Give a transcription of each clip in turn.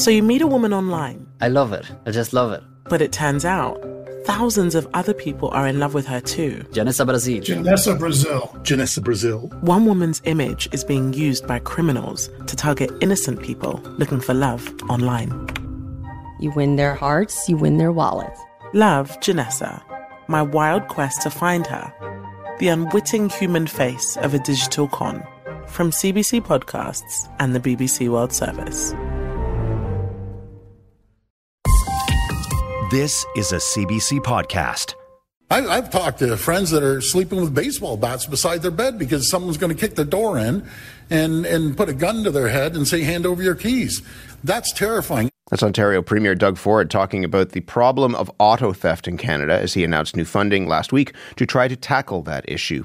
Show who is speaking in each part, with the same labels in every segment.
Speaker 1: So you meet a woman online.
Speaker 2: I love it. I just love it.
Speaker 1: But it turns out thousands of other people are in love with her too.
Speaker 2: Janessa Brazil.
Speaker 3: Janessa Brazil.
Speaker 4: Janessa Brazil.
Speaker 1: One woman's image is being used by criminals to target innocent people looking for love online.
Speaker 5: You win their hearts, you win their wallets.
Speaker 1: Love Janessa. My wild quest to find her. The unwitting human face of a digital con. From CBC Podcasts and the BBC World Service.
Speaker 6: This is a CBC podcast.
Speaker 4: I, I've talked to friends that are sleeping with baseball bats beside their bed because someone's going to kick the door in and, and put a gun to their head and say, hand over your keys. That's terrifying.
Speaker 7: That's Ontario Premier Doug Ford talking about the problem of auto theft in Canada as he announced new funding last week to try to tackle that issue.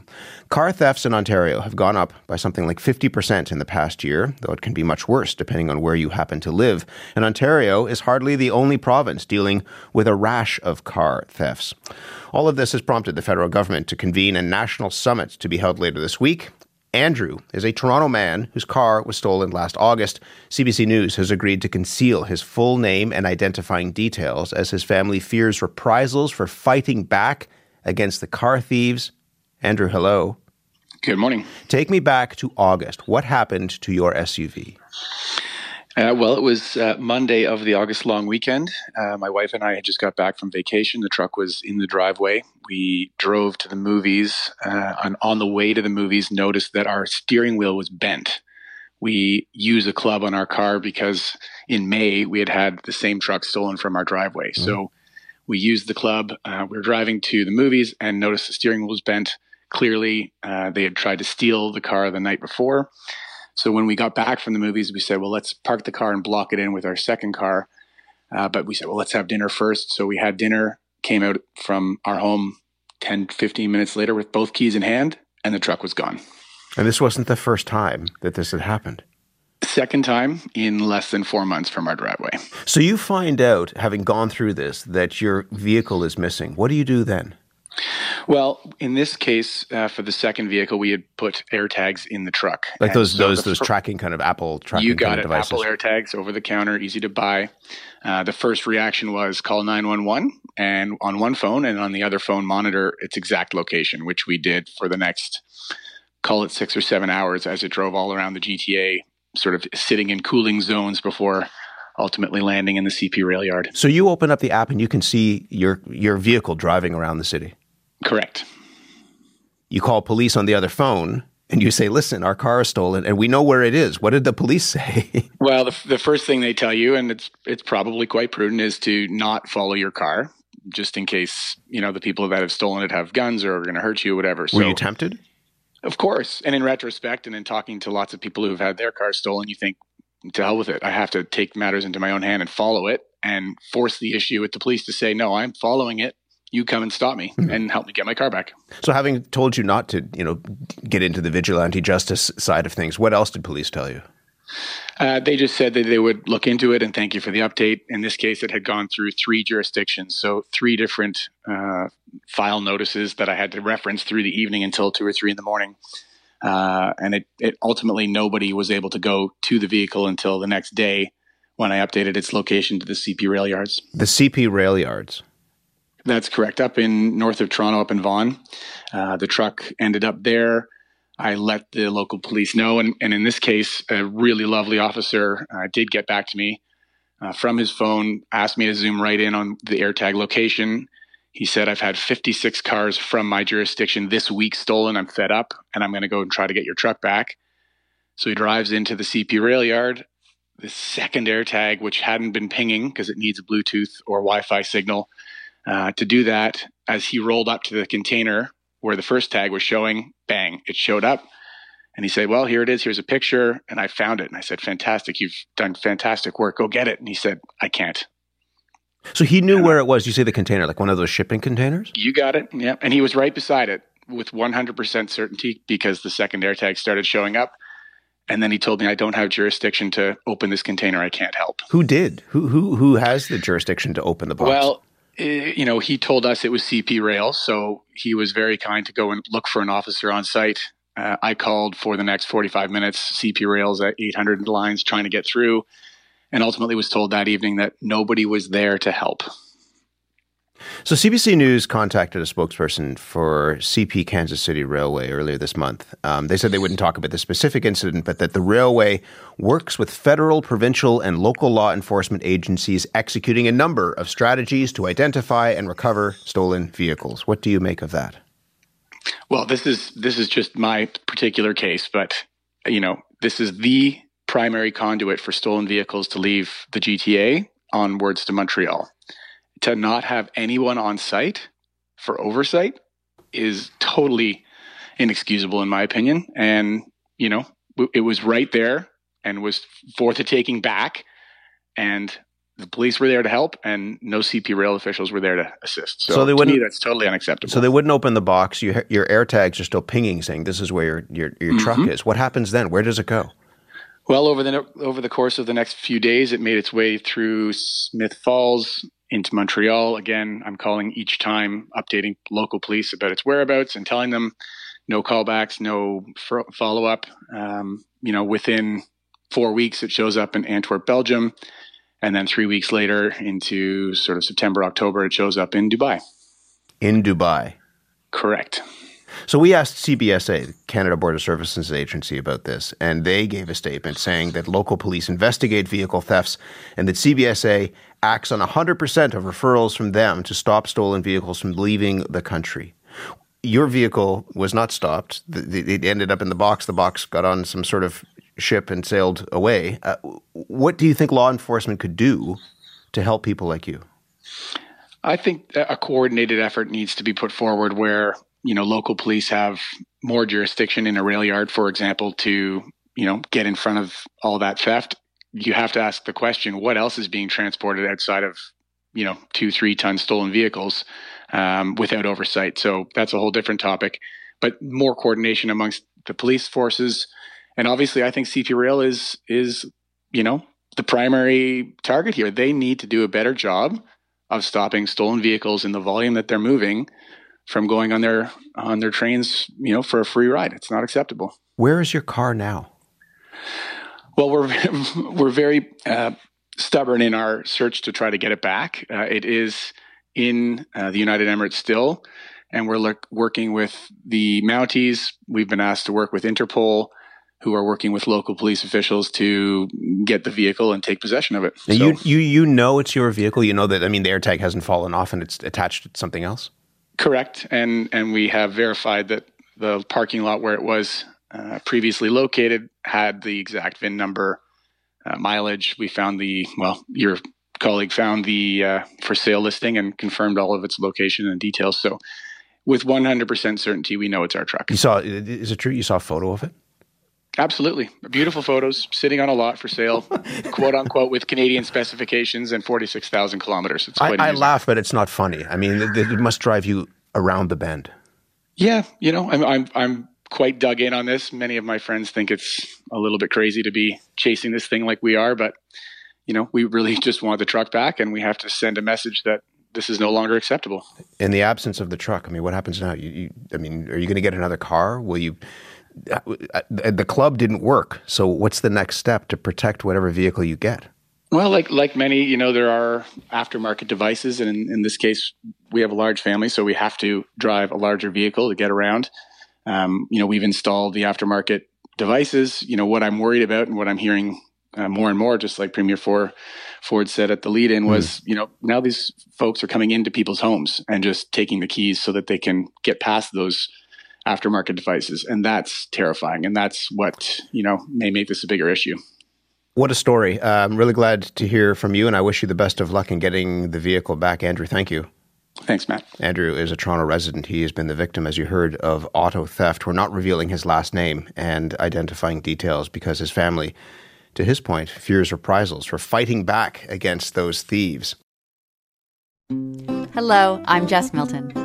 Speaker 7: Car thefts in Ontario have gone up by something like 50% in the past year, though it can be much worse depending on where you happen to live. And Ontario is hardly the only province dealing with a rash of car thefts. All of this has prompted the federal government to convene a national summit to be held later this week. Andrew is a Toronto man whose car was stolen last August. CBC News has agreed to conceal his full name and identifying details as his family fears reprisals for fighting back against the car thieves. Andrew, hello.
Speaker 8: Good morning.
Speaker 7: Take me back to August. What happened to your SUV?
Speaker 8: Uh, well, it was uh, Monday of the August long weekend. Uh, my wife and I had just got back from vacation. The truck was in the driveway. We drove to the movies. Uh, on, on the way to the movies, noticed that our steering wheel was bent. We use a club on our car because in May we had had the same truck stolen from our driveway. Mm-hmm. So we used the club. Uh, we were driving to the movies and noticed the steering wheel was bent. Clearly, uh, they had tried to steal the car the night before. So when we got back from the movies, we said, well, let's park the car and block it in with our second car. Uh, but we said, well, let's have dinner first. So we had dinner, came out from our home 10, 15 minutes later with both keys in hand, and the truck was gone.
Speaker 7: And this wasn't the first time that this had happened.
Speaker 8: Second time in less than four months from our driveway.
Speaker 7: So you find out, having gone through this, that your vehicle is missing. What do you do then?
Speaker 8: Well, in this case, uh, for the second vehicle, we had put AirTags in the truck,
Speaker 7: like and those so those those fir- tracking kind of Apple tracking.
Speaker 8: You got it,
Speaker 7: devices.
Speaker 8: Apple AirTags over the counter, easy to buy. Uh, the first reaction was call nine one one, and on one phone, and on the other phone, monitor its exact location, which we did for the next call it six or seven hours as it drove all around the GTA, sort of sitting in cooling zones before ultimately landing in the CP rail yard.
Speaker 7: So you open up the app and you can see your your vehicle driving around the city.
Speaker 8: Correct.
Speaker 7: You call police on the other phone and you say, listen, our car is stolen and we know where it is. What did the police say?
Speaker 8: well, the, the first thing they tell you, and it's, it's probably quite prudent, is to not follow your car just in case, you know, the people that have stolen it have guns or are going to hurt you or whatever.
Speaker 7: Were so, you tempted?
Speaker 8: Of course. And in retrospect, and in talking to lots of people who've had their cars stolen, you think, to hell with it. I have to take matters into my own hand and follow it and force the issue with the police to say, no, I'm following it you come and stop me mm-hmm. and help me get my car back.
Speaker 7: So, having told you not to, you know, get into the vigilante justice side of things, what else did police tell you?
Speaker 8: Uh, they just said that they would look into it and thank you for the update. In this case, it had gone through three jurisdictions, so three different uh, file notices that I had to reference through the evening until two or three in the morning. Uh, and it, it ultimately nobody was able to go to the vehicle until the next day when I updated its location to the CP rail yards.
Speaker 7: The CP rail yards.
Speaker 8: That's correct. Up in north of Toronto, up in Vaughan. Uh, the truck ended up there. I let the local police know. And, and in this case, a really lovely officer uh, did get back to me uh, from his phone, asked me to zoom right in on the AirTag location. He said, I've had 56 cars from my jurisdiction this week stolen. I'm fed up and I'm going to go and try to get your truck back. So he drives into the CP rail yard. The second AirTag, which hadn't been pinging because it needs a Bluetooth or Wi Fi signal, uh, to do that, as he rolled up to the container where the first tag was showing, bang, it showed up. And he said, Well, here it is. Here's a picture. And I found it. And I said, Fantastic. You've done fantastic work. Go get it. And he said, I can't.
Speaker 7: So he knew and where it was. You say the container, like one of those shipping containers?
Speaker 8: You got it. Yeah. And he was right beside it with 100% certainty because the second AirTag started showing up. And then he told me I don't have jurisdiction to open this container. I can't help.
Speaker 7: Who did? Who who who has the jurisdiction to open the box?
Speaker 8: Well, you know, he told us it was CP Rail, so he was very kind to go and look for an officer on site. Uh, I called for the next 45 minutes, CP Rails at 800 lines trying to get through. and ultimately was told that evening that nobody was there to help.
Speaker 7: So CBC News contacted a spokesperson for CP Kansas City Railway earlier this month. Um, they said they wouldn't talk about the specific incident, but that the railway works with federal, provincial, and local law enforcement agencies executing a number of strategies to identify and recover stolen vehicles. What do you make of that?
Speaker 8: Well, this is this is just my particular case, but you know, this is the primary conduit for stolen vehicles to leave the GTA onwards to Montreal to not have anyone on site for oversight is totally inexcusable in my opinion and you know it was right there and was for the taking back and the police were there to help and no CP rail officials were there to assist. So, so they wouldn't, me, that's totally unacceptable.
Speaker 7: So they wouldn't open the box. You, your air tags are still pinging saying this is where your, your, your mm-hmm. truck is. What happens then? Where does it go?
Speaker 8: Well, over the over the course of the next few days, it made its way through Smith Falls, into Montreal. Again, I'm calling each time, updating local police about its whereabouts and telling them no callbacks, no f- follow up. Um, you know, within four weeks, it shows up in Antwerp, Belgium. And then three weeks later, into sort of September, October, it shows up in Dubai.
Speaker 7: In Dubai.
Speaker 8: Correct.
Speaker 7: So we asked CBSA, Canada Border Services Agency, about this, and they gave a statement saying that local police investigate vehicle thefts and that CBSA acts on 100% of referrals from them to stop stolen vehicles from leaving the country. Your vehicle was not stopped. It ended up in the box. The box got on some sort of ship and sailed away. Uh, what do you think law enforcement could do to help people like you?
Speaker 8: I think a coordinated effort needs to be put forward where you know, local police have more jurisdiction in a rail yard, for example, to, you know, get in front of all that theft. You have to ask the question, what else is being transported outside of, you know, two, three ton stolen vehicles um, without oversight? So that's a whole different topic. But more coordination amongst the police forces. And obviously, I think CP Rail is, is, you know, the primary target here. They need to do a better job of stopping stolen vehicles in the volume that they're moving from going on their on their trains, you know, for a free ride. It's not acceptable.
Speaker 7: Where is your car now?
Speaker 8: Well, we're we're very uh, stubborn in our search to try to get it back. Uh, it is in uh, the United Emirates still, and we're look, working with the Mounties. We've been asked to work with Interpol, who are working with local police officials to get the vehicle and take possession of it.
Speaker 7: So, you you you know it's your vehicle. You know that I mean the AirTag hasn't fallen off and it's attached to something else.
Speaker 8: Correct, and and we have verified that the parking lot where it was uh, previously located had the exact VIN number, uh, mileage. We found the well, your colleague found the uh, for sale listing and confirmed all of its location and details. So, with 100% certainty, we know it's our truck.
Speaker 7: You saw? Is it true? You saw a photo of it?
Speaker 8: Absolutely. Beautiful photos sitting on a lot for sale, quote unquote, with Canadian specifications and 46,000 kilometers.
Speaker 7: It's quite I, I laugh, but it's not funny. I mean, it, it, must drive you around the bend.
Speaker 8: Yeah. You know, I'm, I'm, I'm quite dug in on this. Many of my friends think it's a little bit crazy to be chasing this thing like we are, but, you know, we really just want the truck back and we have to send a message that this is no longer acceptable.
Speaker 7: In the absence of the truck, I mean, what happens now? You, you I mean, are you going to get another car? Will you? The club didn't work. So what's the next step to protect whatever vehicle you get?
Speaker 8: Well, like like many, you know, there are aftermarket devices, and in, in this case, we have a large family, so we have to drive a larger vehicle to get around. Um, you know, we've installed the aftermarket devices. You know, what I'm worried about and what I'm hearing uh, more and more, just like Premier Ford, Ford said at the lead-in, was mm. you know now these folks are coming into people's homes and just taking the keys so that they can get past those aftermarket devices, and that's terrifying. And that's what you know may make this a bigger issue.
Speaker 7: What a story! Uh, I'm really glad to hear from you, and I wish you the best of luck in getting the vehicle back, Andrew. Thank you.
Speaker 8: Thanks, Matt.
Speaker 7: Andrew is a Toronto resident. He has been the victim, as you heard, of auto theft. We're not revealing his last name and identifying details because his family, to his point, fears reprisals for fighting back against those thieves.
Speaker 3: Hello, I'm Jess Milton.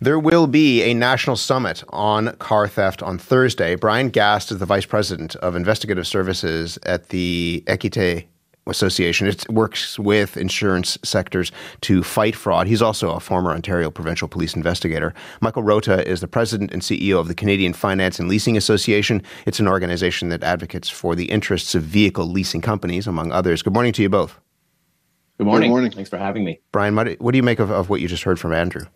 Speaker 7: There will be a national summit on car theft on Thursday. Bryan Gast is the vice president of investigative services at the Équité Association. It works with insurance sectors to fight fraud. He's also a former Ontario Provincial Police investigator. Michael Rothe is the president and CEO of the Canadian Finance and Leasing Association. It's an organization that advocates for the interests of vehicle leasing companies, among others. Good morning to you both.
Speaker 9: Good morning.
Speaker 10: Good morning.
Speaker 9: Thanks for having me.
Speaker 7: Bryan, what do you make of, of what you just heard from Andrew?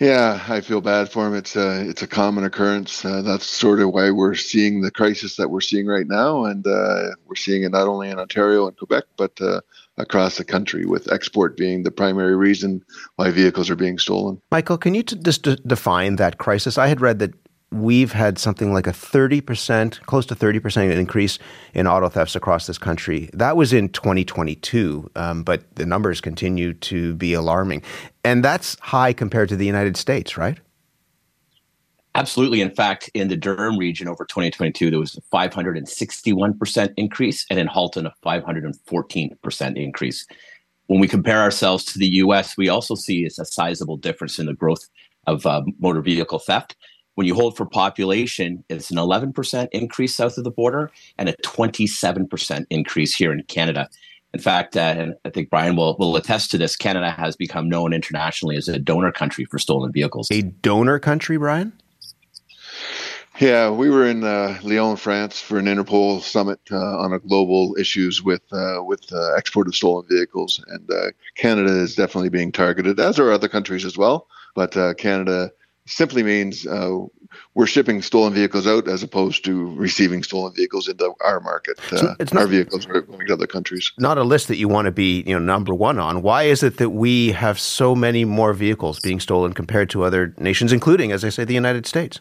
Speaker 10: Yeah, I feel bad for him. It's a it's a common occurrence. Uh, that's sort of why we're seeing the crisis that we're seeing right now, and uh, we're seeing it not only in Ontario and Quebec, but uh, across the country, with export being the primary reason why vehicles are being stolen.
Speaker 7: Michael, can you t- just d- define that crisis? I had read that we've had something like a 30%, close to 30% increase in auto thefts across this country. That was in 2022, um, but the numbers continue to be alarming. And that's high compared to the United States, right?
Speaker 9: Absolutely. In fact, in the Durham region over 2022, there was a 561% increase, and in Halton, a 514% increase. When we compare ourselves to the US, we also see it's a sizable difference in the growth of uh, motor vehicle theft. When you hold for population, it's an 11% increase south of the border and a 27% increase here in Canada. In fact, uh, and I think Bryan will, will attest to this, Canada has become known internationally as a donor country for stolen vehicles.
Speaker 7: A donor country, Bryan?
Speaker 10: Yeah, we were in uh, Lyon, France, for an Interpol summit uh, on global issues with uh, with uh, export of stolen vehicles, and uh, Canada is definitely being targeted, as are other countries as well. But uh, Canada simply means uh, we're shipping stolen vehicles out as opposed to receiving stolen vehicles into our market. Uh, so it's not, our vehicles are going to other countries.
Speaker 7: Not a list that you want to be, you know, number one on. Why is it that we have so many more vehicles being stolen compared to other nations, including, as I say, the United States?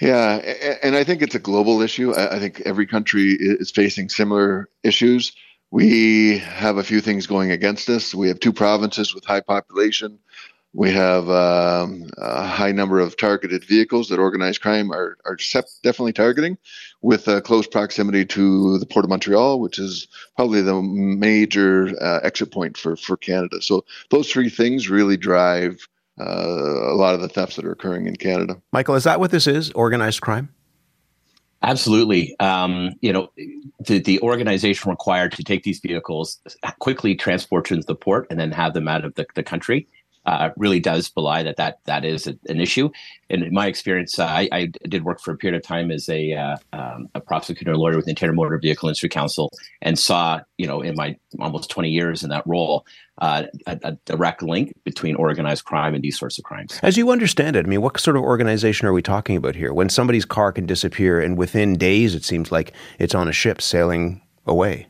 Speaker 10: Yeah, and I think it's a global issue. I think every country is facing similar issues. We have a few things going against us. We have two provinces with high population we have um, a high number of targeted vehicles that organized crime are, are definitely targeting with a close proximity to the Port of Montreal, which is probably the major uh, exit point for, for Canada. So those three things really drive uh, a lot of the thefts that are occurring in Canada.
Speaker 7: Michael, is that what this is? Organized crime?
Speaker 9: Absolutely. Um, you know, the, the organization required to take these vehicles, quickly transport them to the port, and then have them out of the, the country uh, really does belie that that that is a, an issue. And in my experience, uh, I, I, did work for a period of time as a uh, um, a prosecutor lawyer with the Ontario Motor Vehicle Industry Council, and saw you know in my almost twenty years in that role uh, a, a, direct link between organized crime and these sorts of crimes.
Speaker 7: As you understand it, I mean, what sort of organization are we talking about here? When somebody's car can disappear, and within days, it seems like it's on a ship sailing away.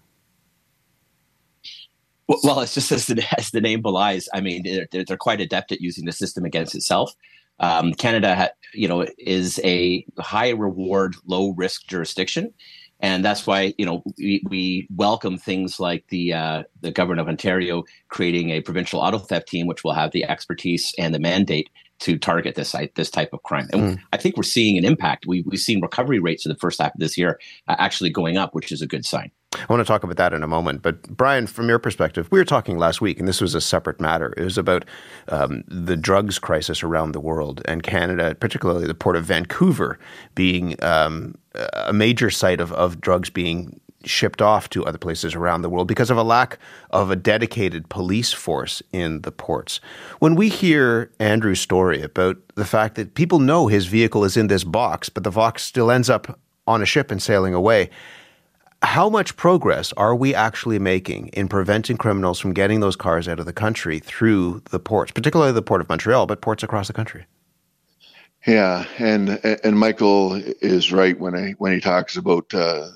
Speaker 9: Well, it's just as the, as the name belies. I mean, they're, they're quite adept at using the system against itself. Um, Canada, ha, you know, is a high reward, low risk jurisdiction, and that's why you know we, we welcome things like the uh, the government of Ontario creating a provincial auto theft team, which will have the expertise and the mandate to target this this type of crime. And mm. I think we're seeing an impact. We, we've seen recovery rates in the first half of this year uh, actually going up, which is a good sign.
Speaker 7: I want to talk about that in a moment. But Bryan, from your perspective, we were talking last week, and this was a separate matter. It was about um, the drugs crisis around the world and Canada, particularly the port of Vancouver, being um, a major site of, of drugs being shipped off to other places around the world because of a lack of a dedicated police force in the ports. When we hear Andrew's story about the fact that people know his vehicle is in this box, but the box still ends up on a ship and sailing away, how much progress are we actually making in preventing criminals from getting those cars out of the country through the ports, particularly the port of Montreal, but ports across the country?
Speaker 10: Yeah, and and Michael is right when he when he talks about uh,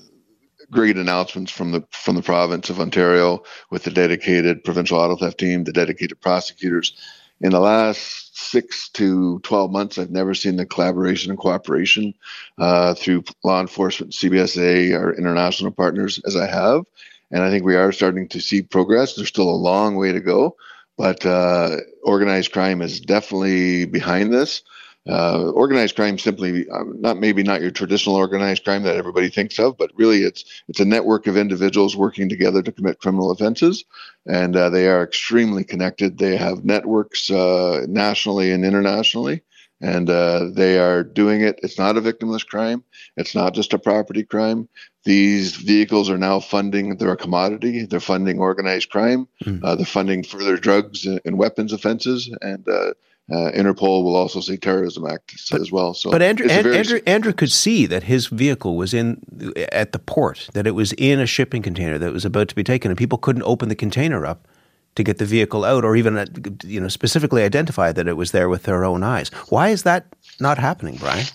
Speaker 10: great announcements from the from the province of Ontario with the dedicated provincial auto theft team, the dedicated prosecutors. In the last six to twelve months, I've never seen the collaboration and cooperation uh, through law enforcement, CBSA, our international partners, as I have, and I think we are starting to see progress. There's still a long way to go, but uh, organized crime is definitely behind this. Uh, organized crime simply um, not maybe not your traditional organized crime that everybody thinks of, but really it's it's a network of individuals working together to commit criminal offenses, and uh, they are extremely connected. They have networks uh, nationally and internationally, and uh, they are doing it. It's not a victimless crime. It's not just a property crime. These vehicles are now funding. They're a commodity. They're funding organized crime. Mm. Uh, they're funding further drugs and weapons offenses, and uh, Interpol will also see terrorism acts but, as well. So,
Speaker 7: but Andrew, Andrew, Andrew could see that his vehicle was in at the port, that it was in a shipping container that was about to be taken, and people couldn't open the container up to get the vehicle out, or even uh, you know specifically identify that it was there with their own eyes. Why is that not happening, Bryan?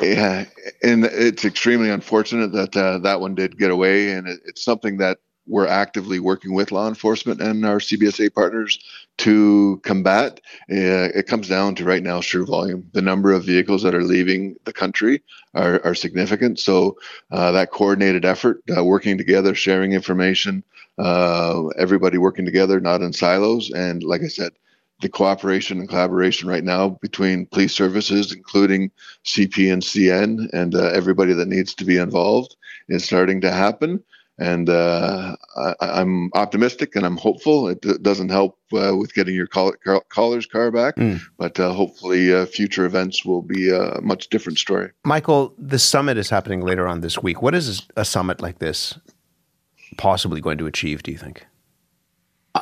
Speaker 10: Yeah, and it's extremely unfortunate that uh, that one did get away, and it, it's something that we're actively working with law enforcement and our CBSA partners to combat. Uh, it comes down to right now sheer volume. The number of vehicles that are leaving the country are, are significant. So uh, that coordinated effort, uh, working together, sharing information, uh, everybody working together, not in silos. And like I said, the cooperation and collaboration right now between police services, including CP and CN, and uh, everybody that needs to be involved, is starting to happen and uh, I, am optimistic and I'm hopeful. It d- doesn't help uh, with getting your call- caller's car back, mm. but uh, hopefully uh, future events will be a much different story.
Speaker 7: Michael, the summit is happening later on this week. What is a summit like this possibly going to achieve? Do you think?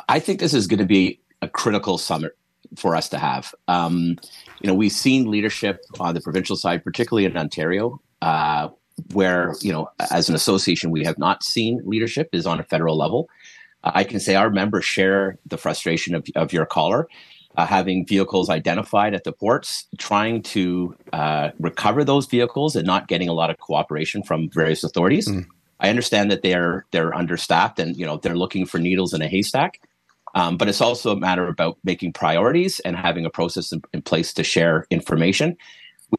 Speaker 9: I think this is going to be a critical summit for us to have. Um, you know, we've seen leadership on the provincial side, particularly in Ontario, uh, where you know as an association we have not seen leadership is on a federal level. Uh, i can say our members share the frustration of, of your caller uh, having vehicles identified at the ports trying to uh, recover those vehicles and not getting a lot of cooperation from various authorities. Mm. i understand that they're they're understaffed and you know they're looking for needles in a haystack. Um, but it's also a matter about making priorities and having a process in, in place to share information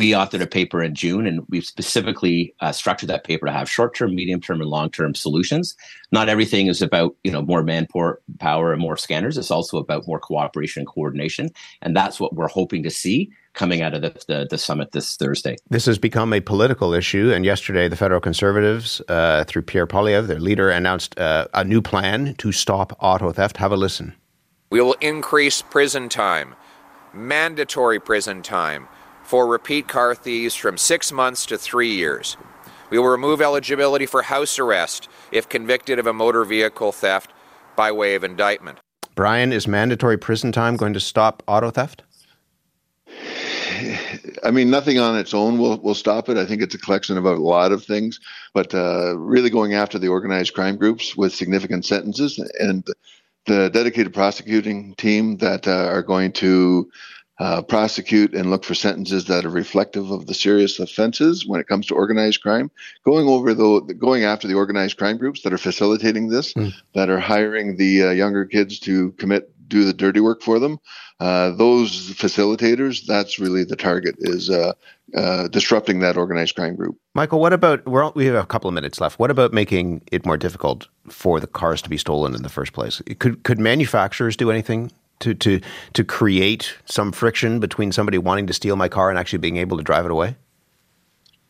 Speaker 9: we authored a paper in June, and we've specifically uh, structured that paper to have short-term, medium-term, and long-term solutions. Not everything is about you know more manpower power and more scanners. It's also about more cooperation and coordination, and that's what we're hoping to see coming out of the, the, the summit this Thursday.
Speaker 7: This has become a political issue, and yesterday the federal conservatives, uh, through Pierre Poilievre, their leader, announced uh, a new plan to stop auto theft. Have a listen.
Speaker 11: We will increase prison time, mandatory prison time for repeat car thieves from six months to three years. We will remove eligibility for house arrest if convicted of a motor vehicle theft by way of indictment.
Speaker 7: Bryan, is mandatory prison time going to stop auto theft?
Speaker 10: I mean, nothing on its own will, will stop it. I think it's a collection of a lot of things, but uh, really going after the organized crime groups with significant sentences and the dedicated prosecuting team that uh, are going to uh, prosecute and look for sentences that are reflective of the serious offenses when it comes to organized crime. Going over the going after the organized crime groups that are facilitating this, mm. that are hiring the uh, younger kids to commit do the dirty work for them. Uh, those facilitators, that's really the target is uh, uh, disrupting that organized crime group.
Speaker 7: Michael, what about all, we have a couple of minutes left. What about making it more difficult for the cars to be stolen in the first place? Could could manufacturers do anything to to to create some friction between somebody wanting to steal my car and actually being able to drive it away?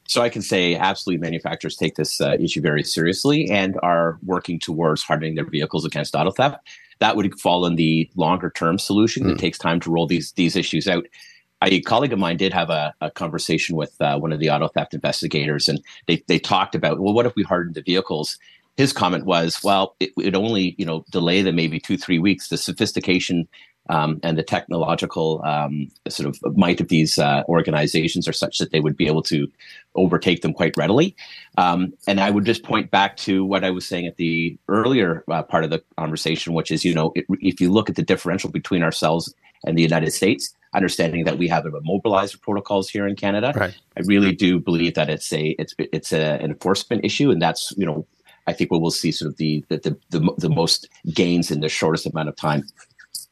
Speaker 9: So I can say absolutely manufacturers take this uh, issue very seriously and are working towards hardening their vehicles against auto theft. That would fall in the longer term solution. Mm. It takes time to roll these these issues out. A colleague of mine did have a, a conversation with uh, one of the auto theft investigators, and they they talked about well, what if we hardened the vehicles? His comment was, well, it would only you know delay them maybe two three weeks. The sophistication um, and the technological um, sort of might of these uh, organizations are such that they would be able to overtake them quite readily. Um, and I would just point back to what I was saying at the earlier uh, part of the conversation, which is, you know, it, if you look at the differential between ourselves and the United States, understanding that we have immobilizer protocols here in Canada, right. I really do believe that it's a it's it's a, an enforcement issue, and that's you know I think we will see sort of the the, the the most gains in the shortest amount of time.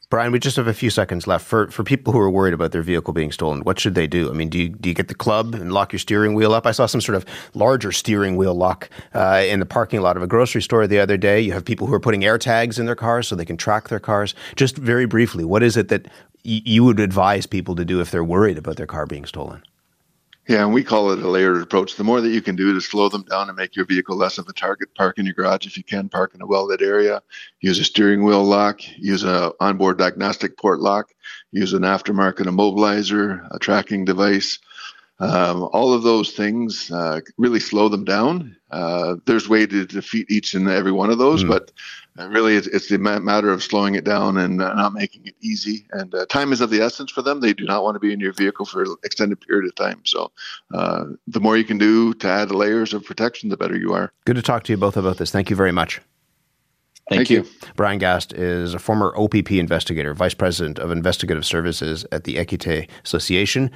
Speaker 7: Bryan, we just have a few seconds left. For for people who are worried about their vehicle being stolen, what should they do? I mean, do you, do you get the club and lock your steering wheel up? I saw some sort of larger steering wheel lock uh, in the parking lot of a grocery store the other day. You have people who are putting air tags in their cars so they can track their cars. Just very briefly, what is it that y- you would advise people to do if they're worried about their car being stolen.
Speaker 10: Yeah, and we call it a layered approach. The more that you can do to slow them down and make your vehicle less of a target, park in your garage if you can, park in a well-lit area, use a steering wheel lock, use an onboard diagnostic port lock, use an aftermarket immobilizer, a tracking device. Um, all of those things uh, really slow them down. Uh, there's way to defeat each and every one of those, mm. but uh, really it's, it's the matter of slowing it down and uh, not making it easy. And uh, time is of the essence for them. They do not want to be in your vehicle for an extended period of time. So uh, the more you can do to add layers of protection, the better you are.
Speaker 7: Good to talk to you both about this. Thank you very much.
Speaker 10: Thank, Thank you. you.
Speaker 7: Bryan Gast is a former OPP investigator, vice president of investigative services at the Équité Association.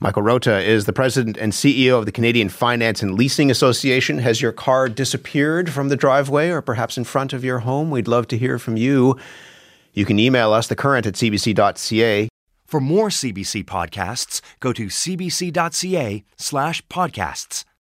Speaker 7: Michael Rothe is the president and CEO of the Canadian Finance and Leasing Association. Has your car disappeared from the driveway or perhaps in front of your home? We'd love to hear from you. You can email us, thecurrent at cbc.ca.
Speaker 6: For more CBC podcasts, go to cbc.ca slash podcasts.